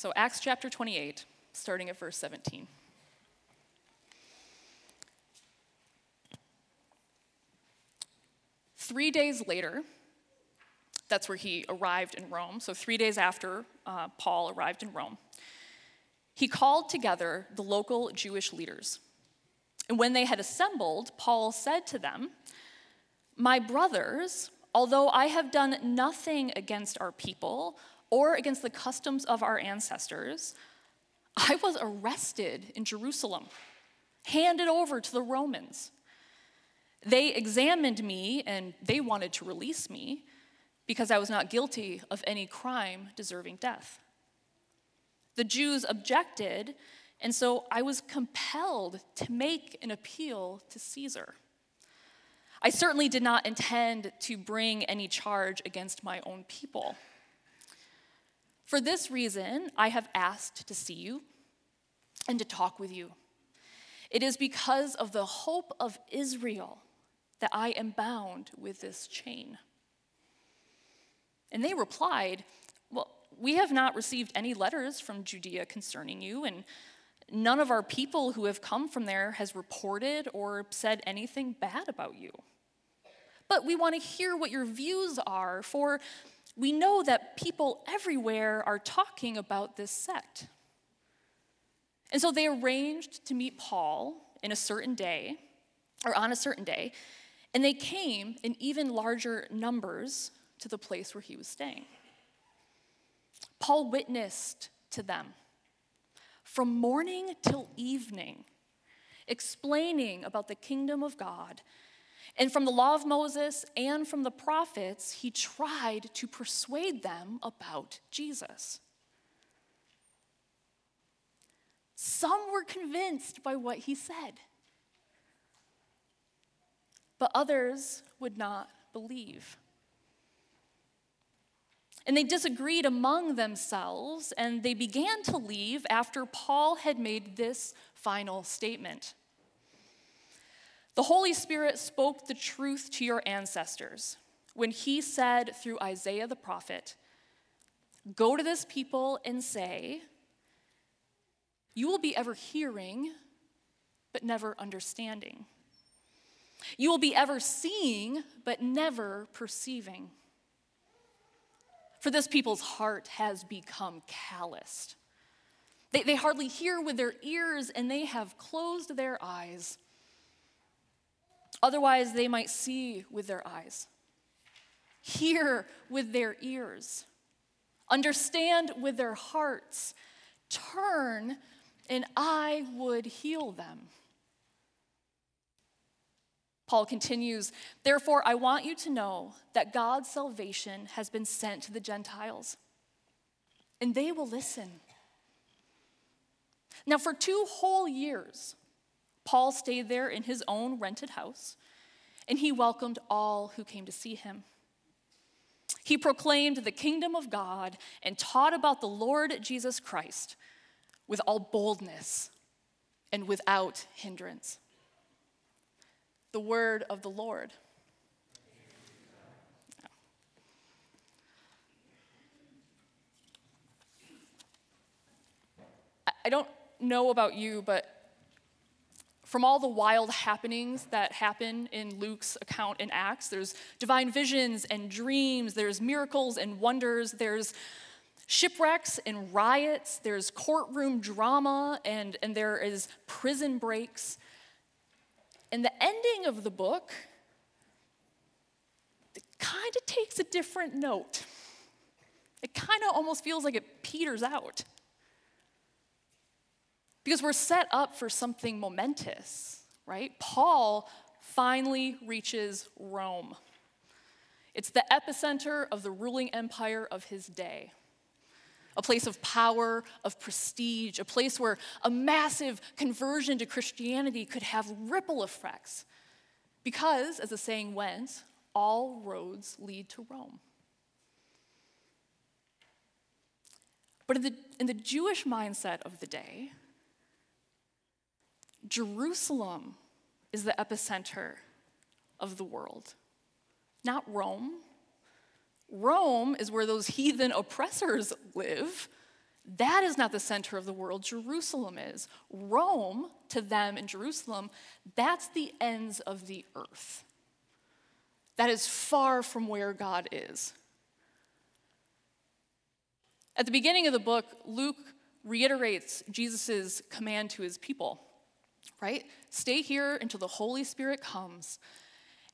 So, Acts chapter 28, starting at verse 17. Three days later, that's where he arrived in Rome. So, three days after uh, Paul arrived in Rome, he called together the local Jewish leaders. And when they had assembled, Paul said to them, My brothers, although I have done nothing against our people or against the customs of our ancestors, I was arrested in Jerusalem, handed over to the Romans. They examined me and they wanted to release me because I was not guilty of any crime deserving death. The Jews objected, and so I was compelled to make an appeal to Caesar. I certainly did not intend to bring any charge against my own people. For this reason, I have asked to see you and to talk with you. It is because of the hope of Israel that I am bound with this chain. And they replied, Well, we have not received any letters from Judea concerning you, and none of our people who have come from there has reported or said anything bad about you. But we want to hear what your views are, for we know that people everywhere are talking about this sect. And so they arranged to meet Paul in a certain day, or on a certain day, and they came in even larger numbers to the place where he was staying. Paul witnessed to them from morning till evening, explaining about the kingdom of God and from the law of Moses and from the prophets, he tried to persuade them about Jesus. Some were convinced by what he said, but others would not believe. And they disagreed among themselves, and they began to leave after Paul had made this final statement. The Holy Spirit spoke the truth to your ancestors when he said through Isaiah the prophet, Go to this people and say, You will be ever hearing, but never understanding. You will be ever seeing, but never perceiving. For this people's heart has become calloused. They, they hardly hear with their ears, and they have closed their eyes. Otherwise, they might see with their eyes, hear with their ears, understand with their hearts, turn, and I would heal them. Paul continues, Therefore, I want you to know that God's salvation has been sent to the Gentiles, and they will listen. Now, for two whole years, Paul stayed there in his own rented house, and he welcomed all who came to see him. He proclaimed the kingdom of God and taught about the Lord Jesus Christ with all boldness and without hindrance. The word of the Lord. I don't know about you, but from all the wild happenings that happen in Luke's account in Acts. There's divine visions and dreams, there's miracles and wonders, there's shipwrecks and riots, there's courtroom drama, and, and there is prison breaks. And the ending of the book kind of takes a different note. It kind of almost feels like it peters out. Because we're set up for something momentous, right? Paul finally reaches Rome. It's the epicenter of the ruling empire of his day. A place of power, of prestige, a place where a massive conversion to Christianity could have ripple effects. Because, as the saying went, all roads lead to Rome. But in the, in the Jewish mindset of the day, Jerusalem is the epicenter of the world, not Rome. Rome is where those heathen oppressors live. That is not the center of the world. Jerusalem is. Rome, to them in Jerusalem, that's the ends of the earth. That is far from where God is. At the beginning of the book, Luke reiterates Jesus' command to his people, right? Stay here until the Holy Spirit comes.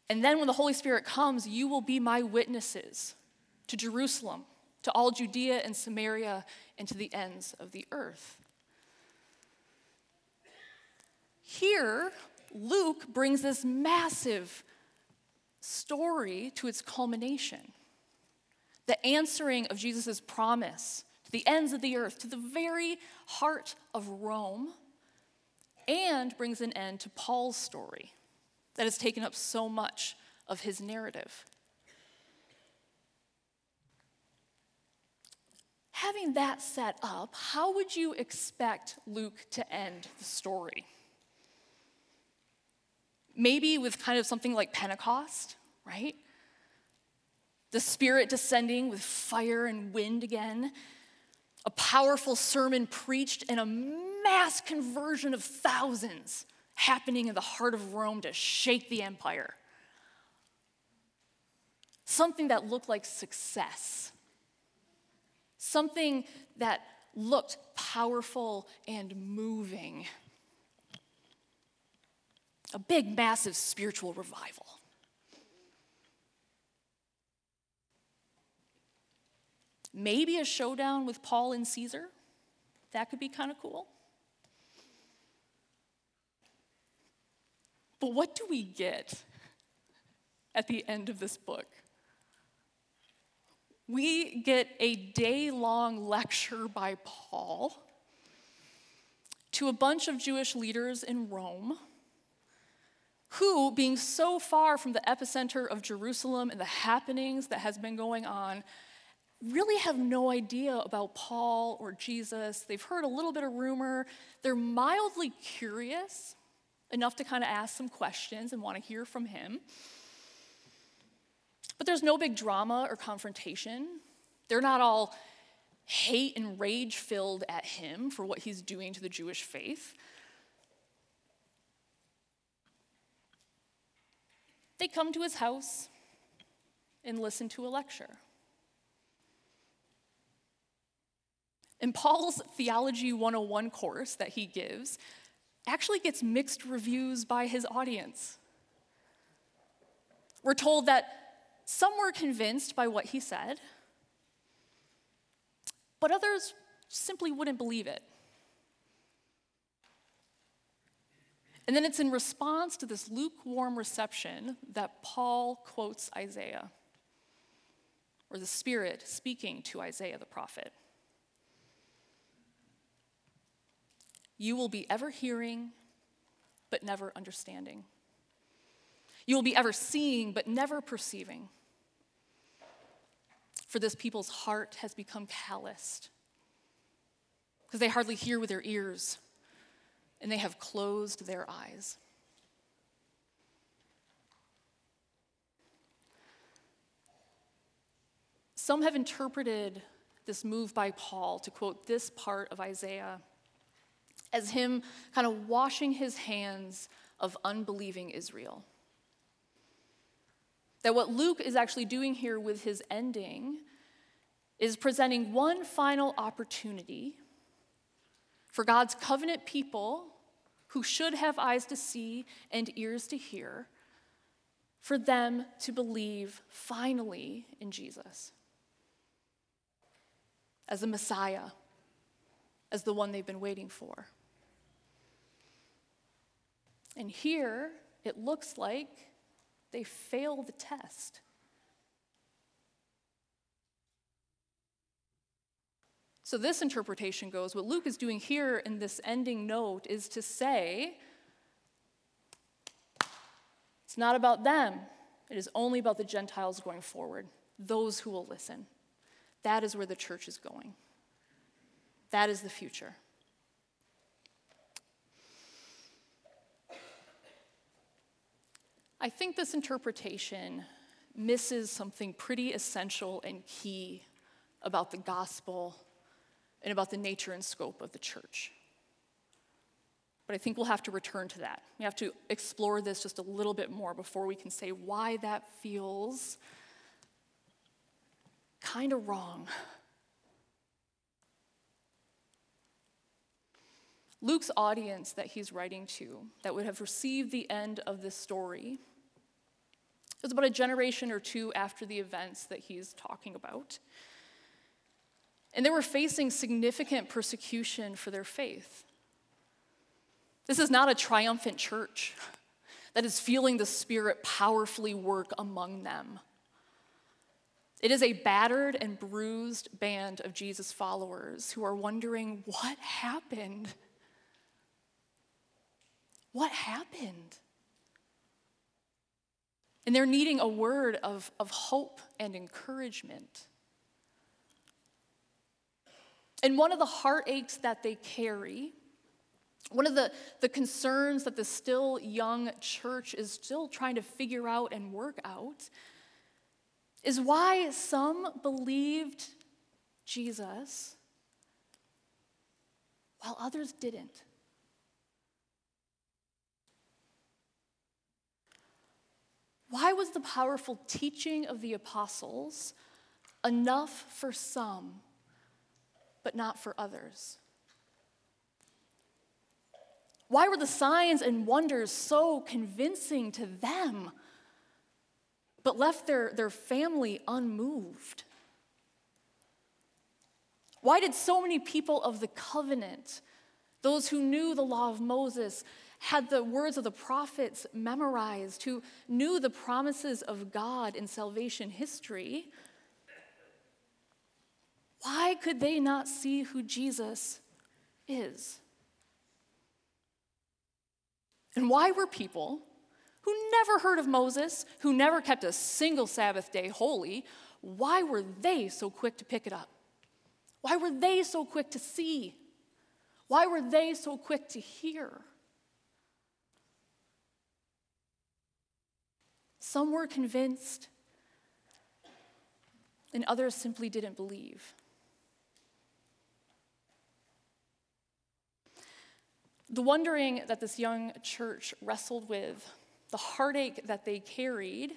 And then when the Holy Spirit comes, you will be my witnesses to Jerusalem, to all Judea and Samaria, and to the ends of the earth. Here, Luke brings this massive story to its culmination the answering of Jesus' promise to the ends of the earth, to the very heart of Rome, and brings an end to Paul's story that has taken up so much of his narrative. Having that set up, how would you expect Luke to end the story? Maybe with kind of something like Pentecost, right? The Spirit descending with fire and wind again, a powerful sermon preached, and a mass conversion of thousands happening in the heart of Rome to shake the empire. Something that looked like success something that looked powerful and moving. A big, massive spiritual revival. Maybe a showdown with Paul and Caesar. That could be kind of cool. But what do we get at the end of this book? we get a day long lecture by Paul to a bunch of Jewish leaders in Rome who, being so far from the epicenter of Jerusalem and the happenings that has been going on, really have no idea about Paul or Jesus. They've heard a little bit of rumor. They're mildly curious enough to kind of ask some questions and want to hear from him. But there's no big drama or confrontation. They're not all hate and rage filled at him for what he's doing to the Jewish faith. They come to his house and listen to a lecture. In Paul's Theology 101 course that he gives actually gets mixed reviews by his audience. We're told that some were convinced by what he said, but others simply wouldn't believe it. And then it's in response to this lukewarm reception that Paul quotes Isaiah, or the Spirit speaking to Isaiah the prophet. You will be ever hearing, but never understanding. You will be ever seeing, but never perceiving for this people's heart has become calloused because they hardly hear with their ears and they have closed their eyes. Some have interpreted this move by Paul to quote this part of Isaiah as him kind of washing his hands of unbelieving Israel. That what Luke is actually doing here with his ending is presenting one final opportunity for God's covenant people who should have eyes to see and ears to hear, for them to believe finally in Jesus as the Messiah, as the one they've been waiting for. And here it looks like they fail the test. So, this interpretation goes what Luke is doing here in this ending note is to say, it's not about them, it is only about the Gentiles going forward, those who will listen. That is where the church is going, that is the future. I think this interpretation misses something pretty essential and key about the gospel and about the nature and scope of the church. But I think we'll have to return to that. We have to explore this just a little bit more before we can say why that feels kind of wrong. Luke's audience that he's writing to, that would have received the end of this story, it was about a generation or two after the events that he's talking about. And they were facing significant persecution for their faith. This is not a triumphant church that is feeling the Spirit powerfully work among them. It is a battered and bruised band of Jesus followers who are wondering what happened? What happened? And they're needing a word of, of hope and encouragement. And one of the heartaches that they carry, one of the, the concerns that the still young church is still trying to figure out and work out, is why some believed Jesus while others didn't. Why was the powerful teaching of the apostles enough for some, but not for others? Why were the signs and wonders so convincing to them, but left their, their family unmoved? Why did so many people of the covenant, those who knew the law of Moses, had the words of the prophets memorized, who knew the promises of God in salvation history, why could they not see who Jesus is? And why were people who never heard of Moses, who never kept a single Sabbath day holy, why were they so quick to pick it up? Why were they so quick to see? Why were they so quick to hear? Some were convinced, and others simply didn't believe. The wondering that this young church wrestled with, the heartache that they carried,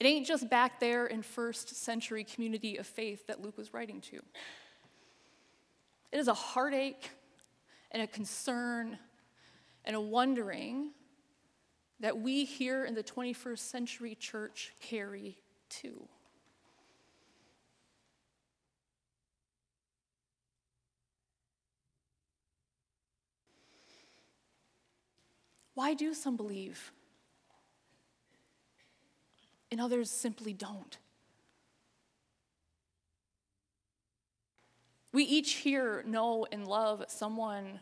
it ain't just back there in first century community of faith that Luke was writing to. It is a heartache and a concern and a wondering that we here in the 21st century church carry too. Why do some believe? And others simply don't. We each here know and love someone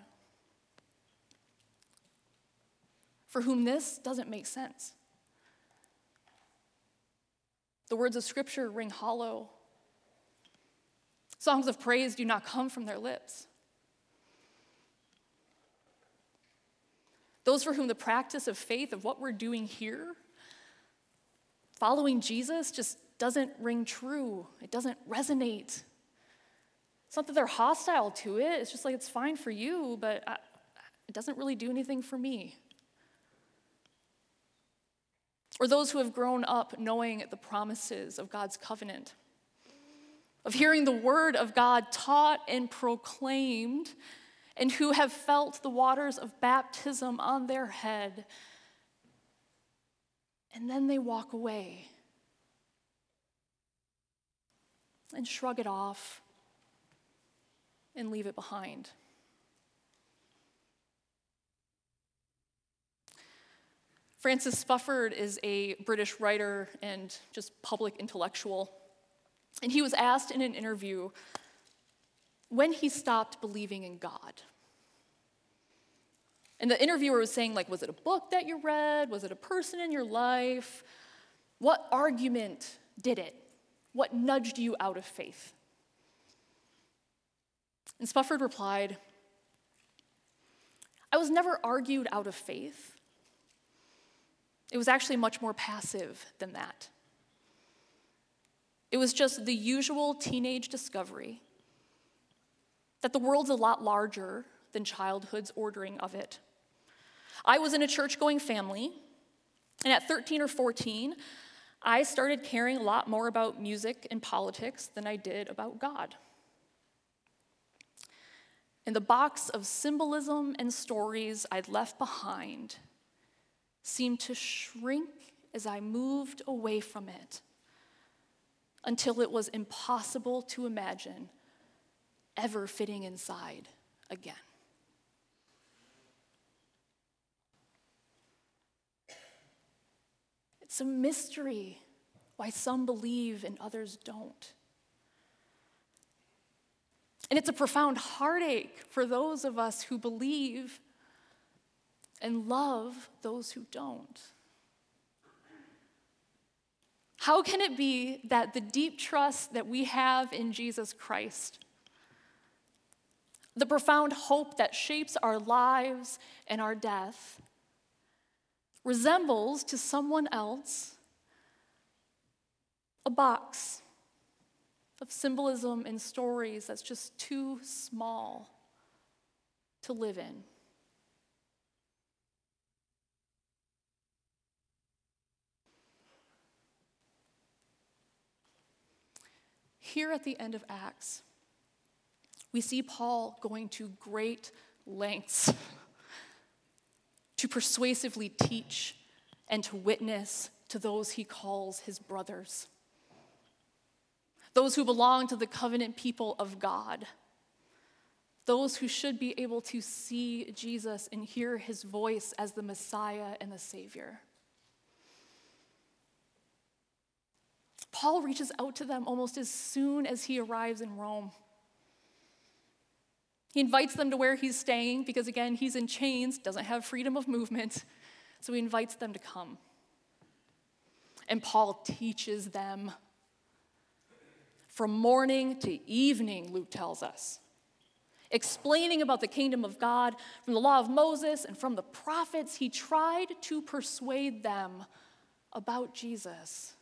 for whom this doesn't make sense. The words of Scripture ring hollow. Songs of praise do not come from their lips. Those for whom the practice of faith, of what we're doing here, following Jesus, just doesn't ring true. It doesn't resonate. It's not that they're hostile to it, it's just like it's fine for you, but I, it doesn't really do anything for me. Or those who have grown up knowing the promises of God's covenant, of hearing the word of God taught and proclaimed, and who have felt the waters of baptism on their head, and then they walk away and shrug it off and leave it behind. Francis Spufford is a British writer and just public intellectual. And he was asked in an interview when he stopped believing in God. And the interviewer was saying, like, was it a book that you read? Was it a person in your life? What argument did it? What nudged you out of faith? And Spufford replied, I was never argued out of faith. It was actually much more passive than that. It was just the usual teenage discovery that the world's a lot larger than childhood's ordering of it. I was in a church going family, and at 13 or 14, I started caring a lot more about music and politics than I did about God. And the box of symbolism and stories I'd left behind seemed to shrink as I moved away from it until it was impossible to imagine ever fitting inside again. It's a mystery why some believe and others don't. And it's a profound heartache for those of us who believe and love those who don't. How can it be that the deep trust that we have in Jesus Christ, the profound hope that shapes our lives and our death, resembles to someone else a box of symbolism and stories that's just too small to live in. Here at the end of Acts, we see Paul going to great lengths to persuasively teach and to witness to those he calls his brothers those who belong to the covenant people of God, those who should be able to see Jesus and hear his voice as the Messiah and the Savior. Paul reaches out to them almost as soon as he arrives in Rome. He invites them to where he's staying because, again, he's in chains, doesn't have freedom of movement, so he invites them to come. And Paul teaches them from morning to evening, Luke tells us, explaining about the kingdom of God from the law of Moses and from the prophets. He tried to persuade them about Jesus.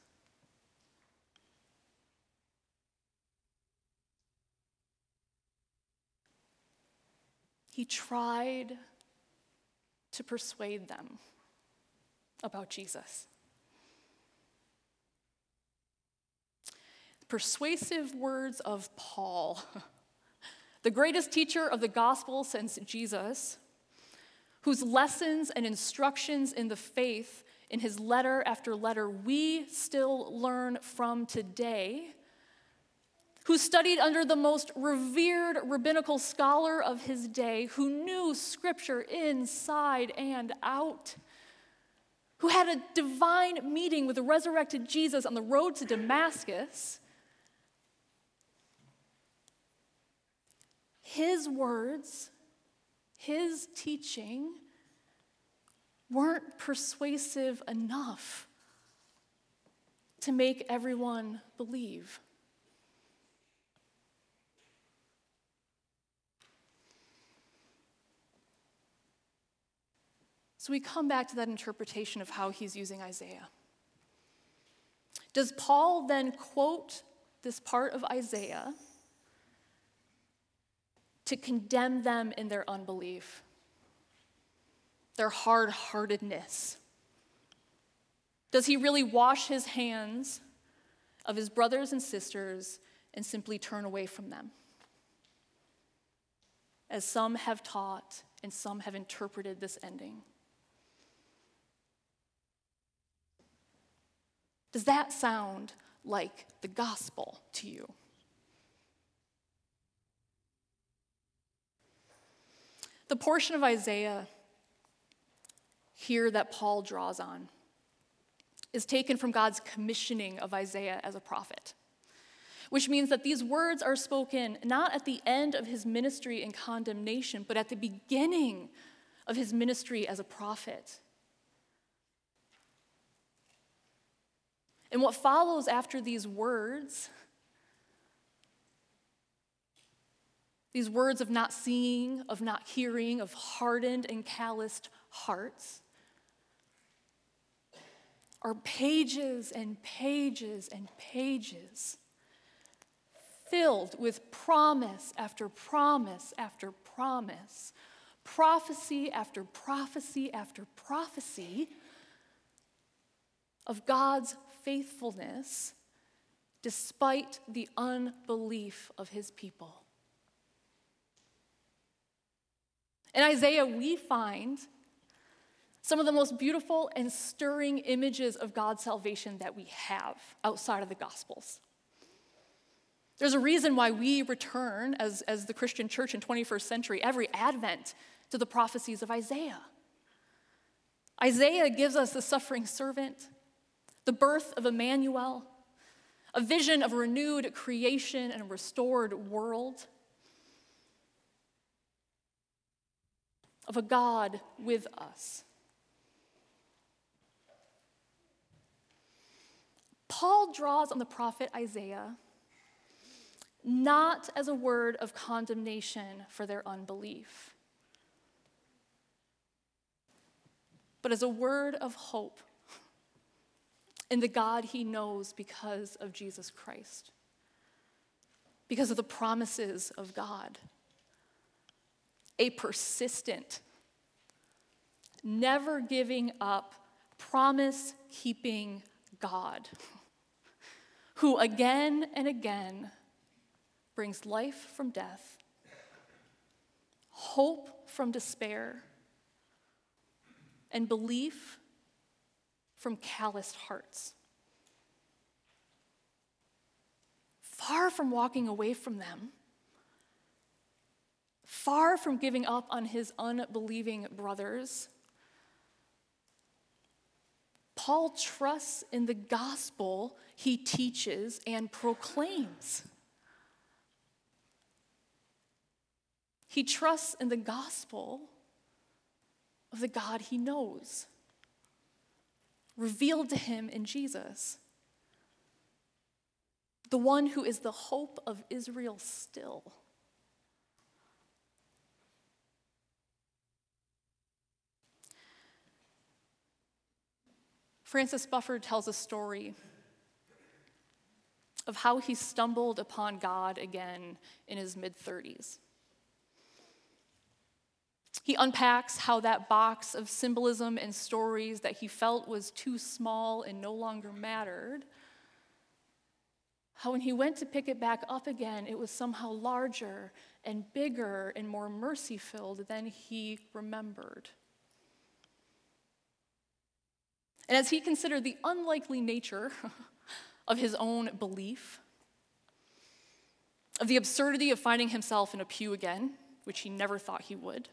He tried to persuade them about Jesus. persuasive words of Paul, the greatest teacher of the gospel since Jesus, whose lessons and instructions in the faith in his letter after letter we still learn from today, who studied under the most revered rabbinical scholar of his day, who knew scripture inside and out, who had a divine meeting with the resurrected Jesus on the road to Damascus his words, his teaching weren't persuasive enough to make everyone believe. So we come back to that interpretation of how he's using Isaiah. Does Paul then quote this part of Isaiah to condemn them in their unbelief, their hard heartedness? Does he really wash his hands of his brothers and sisters and simply turn away from them? As some have taught and some have interpreted this ending. Does that sound like the gospel to you? The portion of Isaiah here that Paul draws on is taken from God's commissioning of Isaiah as a prophet, which means that these words are spoken not at the end of his ministry in condemnation, but at the beginning of his ministry as a prophet. And what follows after these words These words of not seeing, of not hearing, of hardened and calloused hearts are pages and pages and pages filled with promise after promise after promise, prophecy after prophecy after prophecy of God's faithfulness despite the unbelief of his people. In Isaiah, we find some of the most beautiful and stirring images of God's salvation that we have outside of the Gospels. There's a reason why we return as, as the Christian church in 21st century every Advent to the prophecies of Isaiah. Isaiah gives us the suffering servant, the birth of Emmanuel, a vision of renewed creation and a restored world, of a God with us. Paul draws on the prophet Isaiah not as a word of condemnation for their unbelief, but as a word of hope in the God he knows because of Jesus Christ, because of the promises of God. A persistent, never giving up, promise keeping God who again and again brings life from death, hope from despair, and belief from calloused hearts. Far from walking away from them, far from giving up on his unbelieving brothers, Paul trusts in the gospel he teaches and proclaims. He trusts in the gospel of the God he knows revealed to him in Jesus. The one who is the hope of Israel still. Francis Spufford tells a story of how he stumbled upon God again in his mid 30s. He unpacks how that box of symbolism and stories that he felt was too small and no longer mattered, how when he went to pick it back up again, it was somehow larger and bigger and more mercy filled than he remembered. And as he considered the unlikely nature of his own belief, of the absurdity of finding himself in a pew again, which he never thought he would,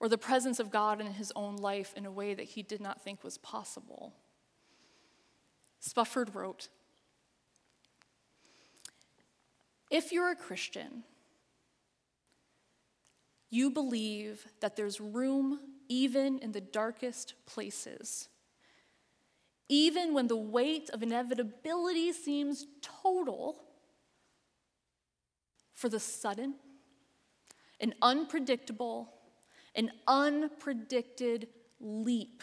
or the presence of God in his own life in a way that he did not think was possible. Spufford wrote If you're a Christian, you believe that there's room even in the darkest places. Even when the weight of inevitability seems total, for the sudden and unpredictable an unpredicted leap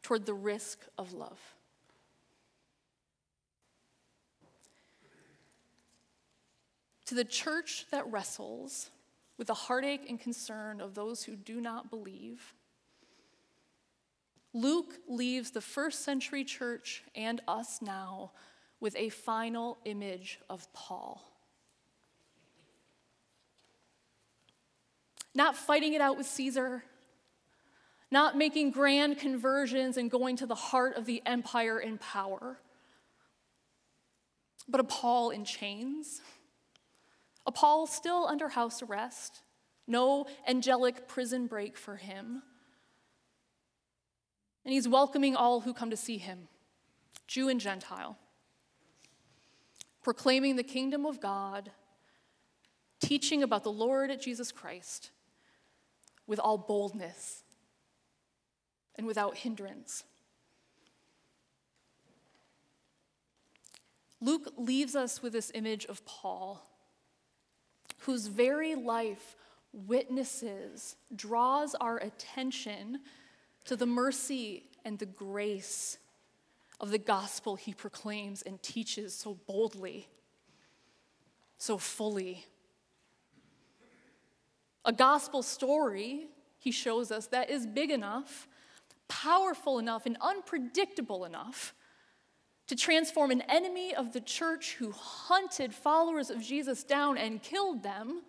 toward the risk of love. To the church that wrestles with the heartache and concern of those who do not believe, Luke leaves the first century church and us now with a final image of Paul. Not fighting it out with Caesar, not making grand conversions and going to the heart of the empire in power, but a Paul in chains, a Paul still under house arrest, no angelic prison break for him. And he's welcoming all who come to see him, Jew and Gentile, proclaiming the kingdom of God, teaching about the Lord Jesus Christ with all boldness and without hindrance. Luke leaves us with this image of Paul, whose very life witnesses, draws our attention to the mercy and the grace of the gospel he proclaims and teaches so boldly, so fully. A gospel story, he shows us, that is big enough, powerful enough, and unpredictable enough to transform an enemy of the church who hunted followers of Jesus down and killed them,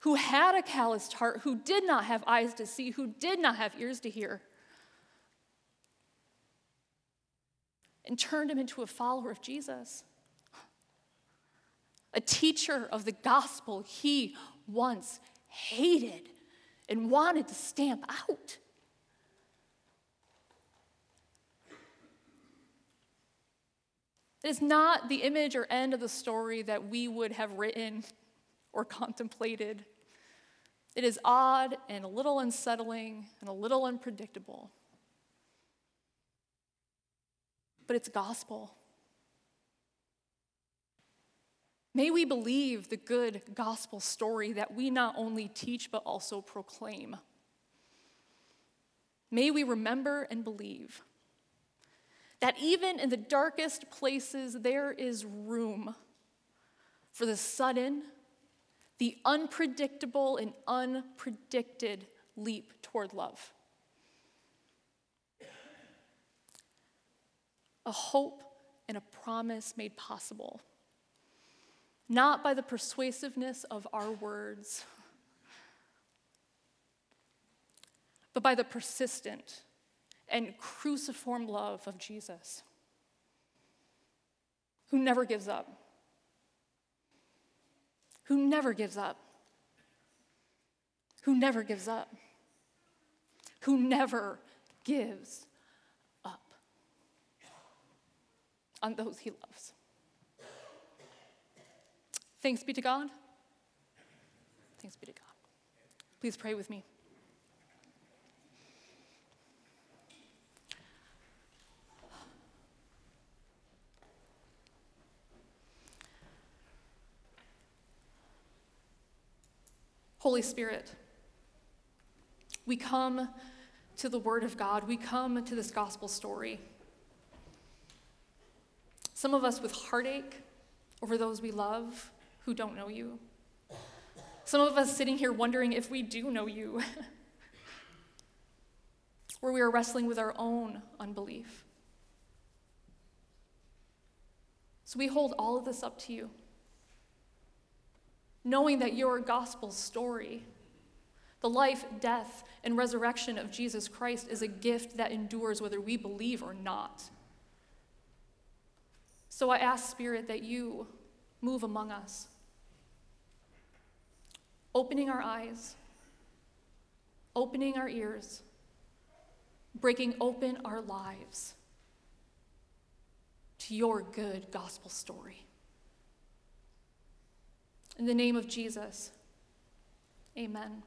who had a calloused heart, who did not have eyes to see, who did not have ears to hear, and turned him into a follower of Jesus. A teacher of the gospel he once hated and wanted to stamp out. It is not the image or end of the story that we would have written or contemplated. It is odd and a little unsettling and a little unpredictable. But it's gospel. May we believe the good gospel story that we not only teach but also proclaim. May we remember and believe that even in the darkest places, there is room for the sudden, the unpredictable, and unpredicted leap toward love. A hope and a promise made possible, not by the persuasiveness of our words, but by the persistent and cruciform love of Jesus, who never gives up, who never gives up, who never gives up, who never gives up on those he loves. Thanks be to God. Thanks be to God. Please pray with me. Holy Spirit, we come to the Word of God, we come to this gospel story. Some of us with heartache over those we love who don't know you. Some of us sitting here wondering if we do know you, or we are wrestling with our own unbelief. So we hold all of this up to you knowing that your gospel story, the life, death, and resurrection of Jesus Christ, is a gift that endures whether we believe or not. So I ask, Spirit, that you move among us, opening our eyes, opening our ears, breaking open our lives to your good gospel story. In the name of Jesus, amen.